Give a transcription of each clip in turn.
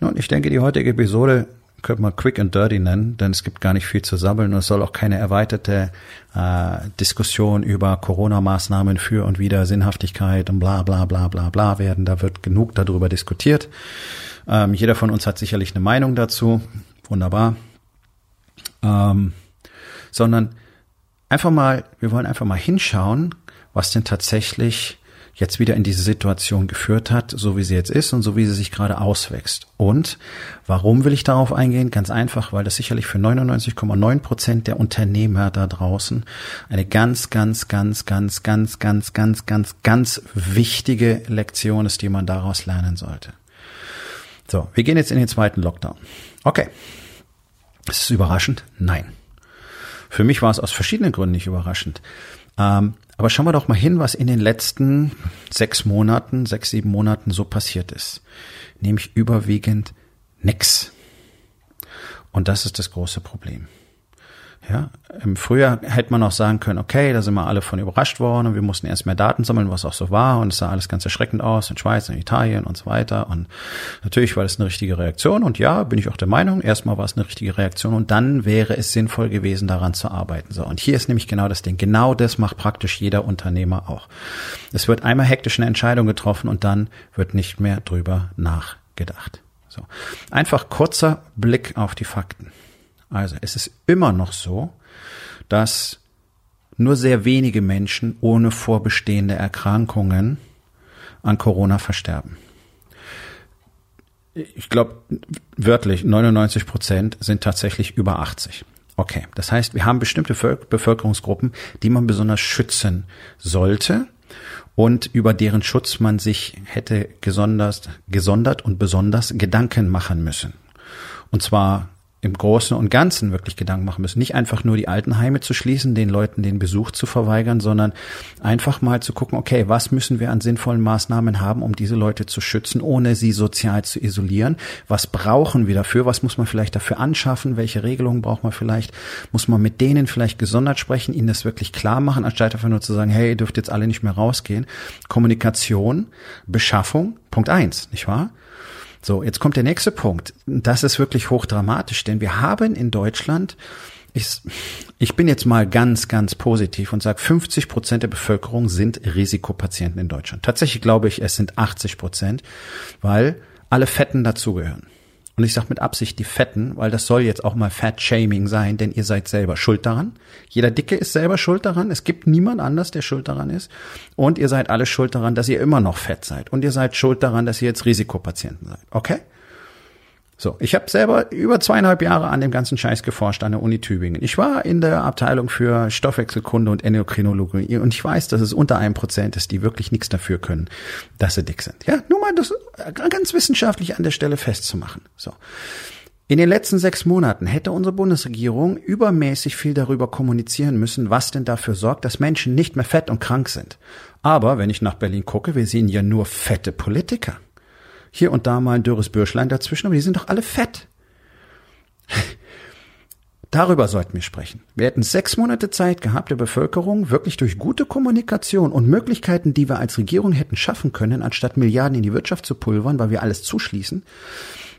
Nun, ich denke, die heutige Episode könnte man quick and dirty nennen, denn es gibt gar nicht viel zu sammeln und es soll auch keine erweiterte äh, Diskussion über Corona-Maßnahmen für und wieder Sinnhaftigkeit und bla bla bla bla bla werden. Da wird genug darüber diskutiert. Ähm, jeder von uns hat sicherlich eine Meinung dazu. Wunderbar. Ähm, sondern einfach mal, wir wollen einfach mal hinschauen, was denn tatsächlich jetzt wieder in diese Situation geführt hat, so wie sie jetzt ist und so wie sie sich gerade auswächst. Und warum will ich darauf eingehen? Ganz einfach, weil das sicherlich für 99,9 Prozent der Unternehmer da draußen eine ganz, ganz, ganz, ganz, ganz, ganz, ganz, ganz, ganz wichtige Lektion ist, die man daraus lernen sollte. So, wir gehen jetzt in den zweiten Lockdown. Okay. Ist es überraschend? Nein. Für mich war es aus verschiedenen Gründen nicht überraschend. Ähm, aber schauen wir doch mal hin, was in den letzten sechs Monaten, sechs, sieben Monaten so passiert ist. Nämlich überwiegend nix. Und das ist das große Problem. Ja, im Frühjahr hätte man auch sagen können, okay, da sind wir alle von überrascht worden und wir mussten erst mehr Daten sammeln, was auch so war und es sah alles ganz erschreckend aus in Schweiz, in Italien und so weiter und natürlich war das eine richtige Reaktion und ja, bin ich auch der Meinung, erstmal war es eine richtige Reaktion und dann wäre es sinnvoll gewesen, daran zu arbeiten. So, und hier ist nämlich genau das Ding. Genau das macht praktisch jeder Unternehmer auch. Es wird einmal hektisch eine Entscheidung getroffen und dann wird nicht mehr drüber nachgedacht. So. Einfach kurzer Blick auf die Fakten. Also es ist immer noch so, dass nur sehr wenige Menschen ohne vorbestehende Erkrankungen an Corona versterben. Ich glaube, wörtlich 99 Prozent sind tatsächlich über 80. Okay, das heißt, wir haben bestimmte Bevölkerungsgruppen, die man besonders schützen sollte und über deren Schutz man sich hätte gesondert, gesondert und besonders Gedanken machen müssen. Und zwar im Großen und Ganzen wirklich Gedanken machen müssen. Nicht einfach nur die Altenheime zu schließen, den Leuten den Besuch zu verweigern, sondern einfach mal zu gucken, okay, was müssen wir an sinnvollen Maßnahmen haben, um diese Leute zu schützen, ohne sie sozial zu isolieren? Was brauchen wir dafür? Was muss man vielleicht dafür anschaffen? Welche Regelungen braucht man vielleicht? Muss man mit denen vielleicht gesondert sprechen, ihnen das wirklich klar machen, anstatt einfach nur zu sagen, hey, ihr dürft jetzt alle nicht mehr rausgehen? Kommunikation, Beschaffung, Punkt eins, nicht wahr? So, jetzt kommt der nächste Punkt. Das ist wirklich hochdramatisch, denn wir haben in Deutschland, ich, ich bin jetzt mal ganz, ganz positiv und sage, 50 Prozent der Bevölkerung sind Risikopatienten in Deutschland. Tatsächlich glaube ich, es sind 80 Prozent, weil alle Fetten dazugehören. Und ich sage mit Absicht die Fetten, weil das soll jetzt auch mal Fat-Shaming sein, denn ihr seid selber schuld daran. Jeder Dicke ist selber schuld daran. Es gibt niemand anders, der schuld daran ist. Und ihr seid alle schuld daran, dass ihr immer noch fett seid. Und ihr seid schuld daran, dass ihr jetzt Risikopatienten seid. Okay? So, ich habe selber über zweieinhalb Jahre an dem ganzen Scheiß geforscht an der Uni Tübingen. Ich war in der Abteilung für Stoffwechselkunde und Endokrinologie und ich weiß, dass es unter einem Prozent ist, die wirklich nichts dafür können, dass sie dick sind. Ja, nur mal das ganz wissenschaftlich an der Stelle festzumachen. So. In den letzten sechs Monaten hätte unsere Bundesregierung übermäßig viel darüber kommunizieren müssen, was denn dafür sorgt, dass Menschen nicht mehr fett und krank sind. Aber wenn ich nach Berlin gucke, wir sehen ja nur fette Politiker. Hier und da mal ein dürres Bürschlein dazwischen, aber die sind doch alle fett. Darüber sollten wir sprechen. Wir hätten sechs Monate Zeit gehabt, der Bevölkerung wirklich durch gute Kommunikation und Möglichkeiten, die wir als Regierung hätten schaffen können, anstatt Milliarden in die Wirtschaft zu pulvern, weil wir alles zuschließen,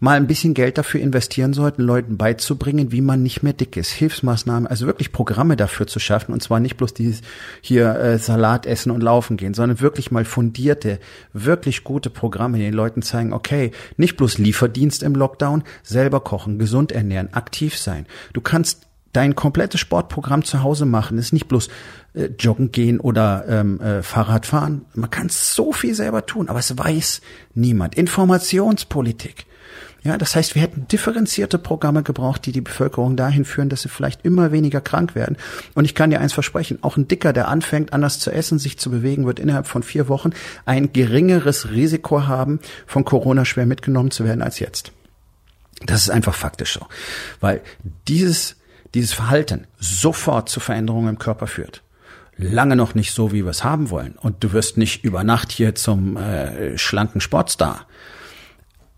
mal ein bisschen Geld dafür investieren sollten, Leuten beizubringen, wie man nicht mehr dick ist. Hilfsmaßnahmen, also wirklich Programme dafür zu schaffen und zwar nicht bloß dieses hier äh, Salat essen und laufen gehen, sondern wirklich mal fundierte, wirklich gute Programme, die den Leuten zeigen, okay, nicht bloß Lieferdienst im Lockdown, selber kochen, gesund ernähren, aktiv sein. Du kannst dein komplettes Sportprogramm zu Hause machen. ist nicht bloß äh, joggen gehen oder ähm, äh, Fahrrad fahren. Man kann so viel selber tun, aber es weiß niemand. Informationspolitik. Ja, das heißt, wir hätten differenzierte Programme gebraucht, die die Bevölkerung dahin führen, dass sie vielleicht immer weniger krank werden. Und ich kann dir eins versprechen, auch ein Dicker, der anfängt, anders zu essen, sich zu bewegen, wird innerhalb von vier Wochen ein geringeres Risiko haben, von Corona schwer mitgenommen zu werden als jetzt. Das ist einfach faktisch so. Weil dieses, dieses Verhalten sofort zu Veränderungen im Körper führt lange noch nicht so, wie wir es haben wollen. Und du wirst nicht über Nacht hier zum äh, schlanken Sportstar.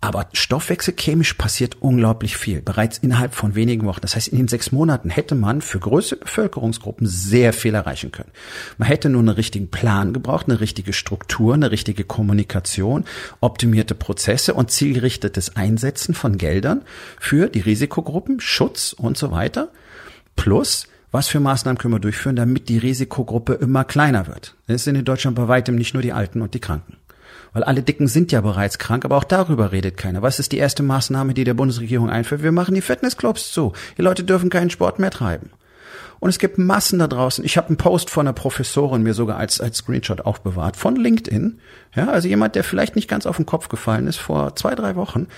Aber stoffwechselchemisch passiert unglaublich viel, bereits innerhalb von wenigen Wochen. Das heißt, in den sechs Monaten hätte man für größere Bevölkerungsgruppen sehr viel erreichen können. Man hätte nur einen richtigen Plan gebraucht, eine richtige Struktur, eine richtige Kommunikation, optimierte Prozesse und zielgerichtetes Einsetzen von Geldern für die Risikogruppen, Schutz und so weiter. Plus, was für Maßnahmen können wir durchführen, damit die Risikogruppe immer kleiner wird. Es sind in Deutschland bei weitem nicht nur die Alten und die Kranken. Weil alle Dicken sind ja bereits krank, aber auch darüber redet keiner. Was ist die erste Maßnahme, die der Bundesregierung einführt? Wir machen die Fitnessclubs zu. Die Leute dürfen keinen Sport mehr treiben. Und es gibt Massen da draußen. Ich habe einen Post von einer Professorin mir sogar als, als Screenshot aufbewahrt von LinkedIn. Ja, also jemand, der vielleicht nicht ganz auf den Kopf gefallen ist vor zwei, drei Wochen,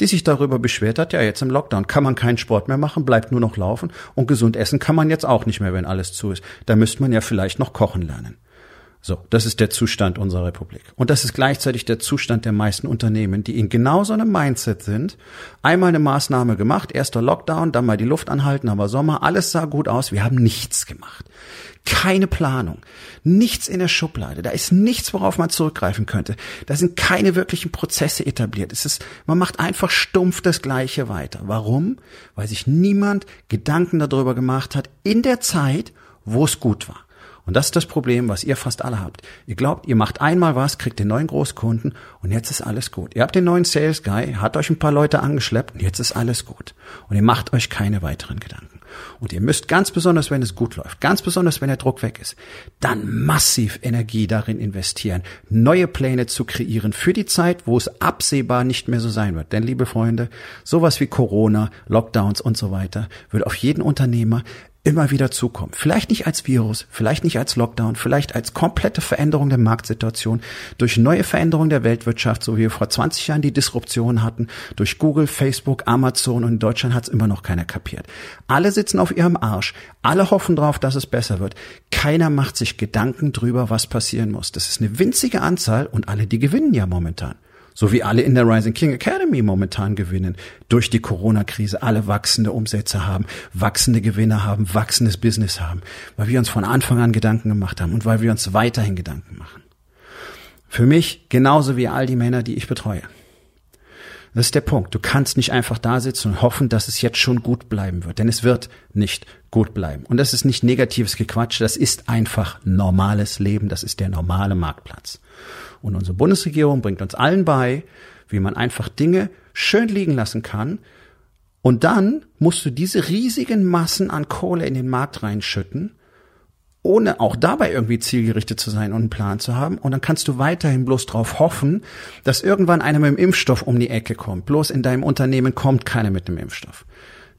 die sich darüber beschwert hat, ja, jetzt im Lockdown kann man keinen Sport mehr machen, bleibt nur noch laufen und gesund essen kann man jetzt auch nicht mehr, wenn alles zu ist. Da müsste man ja vielleicht noch kochen lernen. So, das ist der Zustand unserer Republik. Und das ist gleichzeitig der Zustand der meisten Unternehmen, die in genau so einem Mindset sind. Einmal eine Maßnahme gemacht, erster Lockdown, dann mal die Luft anhalten, aber Sommer, alles sah gut aus, wir haben nichts gemacht. Keine Planung, nichts in der Schublade, da ist nichts, worauf man zurückgreifen könnte. Da sind keine wirklichen Prozesse etabliert. Es ist, man macht einfach stumpf das Gleiche weiter. Warum? Weil sich niemand Gedanken darüber gemacht hat in der Zeit, wo es gut war. Und das ist das Problem, was ihr fast alle habt. Ihr glaubt, ihr macht einmal was, kriegt den neuen Großkunden und jetzt ist alles gut. Ihr habt den neuen Sales Guy, hat euch ein paar Leute angeschleppt und jetzt ist alles gut. Und ihr macht euch keine weiteren Gedanken. Und ihr müsst ganz besonders, wenn es gut läuft, ganz besonders, wenn der Druck weg ist, dann massiv Energie darin investieren, neue Pläne zu kreieren für die Zeit, wo es absehbar nicht mehr so sein wird. Denn, liebe Freunde, sowas wie Corona, Lockdowns und so weiter wird auf jeden Unternehmer immer wieder zukommen. Vielleicht nicht als Virus, vielleicht nicht als Lockdown, vielleicht als komplette Veränderung der Marktsituation, durch neue Veränderung der Weltwirtschaft, so wie wir vor 20 Jahren die Disruption hatten, durch Google, Facebook, Amazon und in Deutschland hat es immer noch keiner kapiert. Alle sitzen auf ihrem Arsch, alle hoffen drauf, dass es besser wird. Keiner macht sich Gedanken drüber, was passieren muss. Das ist eine winzige Anzahl und alle, die gewinnen ja momentan so wie alle in der Rising King Academy momentan gewinnen, durch die Corona-Krise alle wachsende Umsätze haben, wachsende Gewinne haben, wachsendes Business haben, weil wir uns von Anfang an Gedanken gemacht haben und weil wir uns weiterhin Gedanken machen. Für mich genauso wie all die Männer, die ich betreue. Das ist der Punkt. Du kannst nicht einfach da sitzen und hoffen, dass es jetzt schon gut bleiben wird, denn es wird nicht gut bleiben. Und das ist nicht negatives Gequatsch, das ist einfach normales Leben, das ist der normale Marktplatz. Und unsere Bundesregierung bringt uns allen bei, wie man einfach Dinge schön liegen lassen kann. Und dann musst du diese riesigen Massen an Kohle in den Markt reinschütten, ohne auch dabei irgendwie zielgerichtet zu sein und einen Plan zu haben. Und dann kannst du weiterhin bloß darauf hoffen, dass irgendwann einer mit dem Impfstoff um die Ecke kommt. Bloß in deinem Unternehmen kommt keiner mit dem Impfstoff.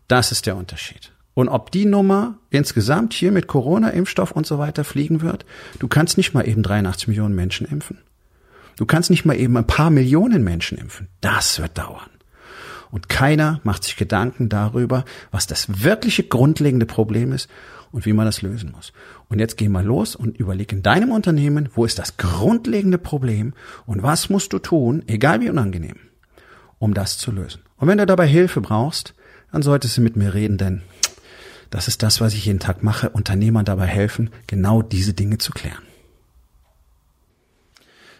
Das ist der Unterschied. Und ob die Nummer insgesamt hier mit Corona, Impfstoff und so weiter fliegen wird, du kannst nicht mal eben 83 Millionen Menschen impfen. Du kannst nicht mal eben ein paar Millionen Menschen impfen. Das wird dauern. Und keiner macht sich Gedanken darüber, was das wirkliche grundlegende Problem ist und wie man das lösen muss. Und jetzt geh mal los und überleg in deinem Unternehmen, wo ist das grundlegende Problem und was musst du tun, egal wie unangenehm, um das zu lösen. Und wenn du dabei Hilfe brauchst, dann solltest du mit mir reden, denn das ist das, was ich jeden Tag mache, Unternehmern dabei helfen, genau diese Dinge zu klären.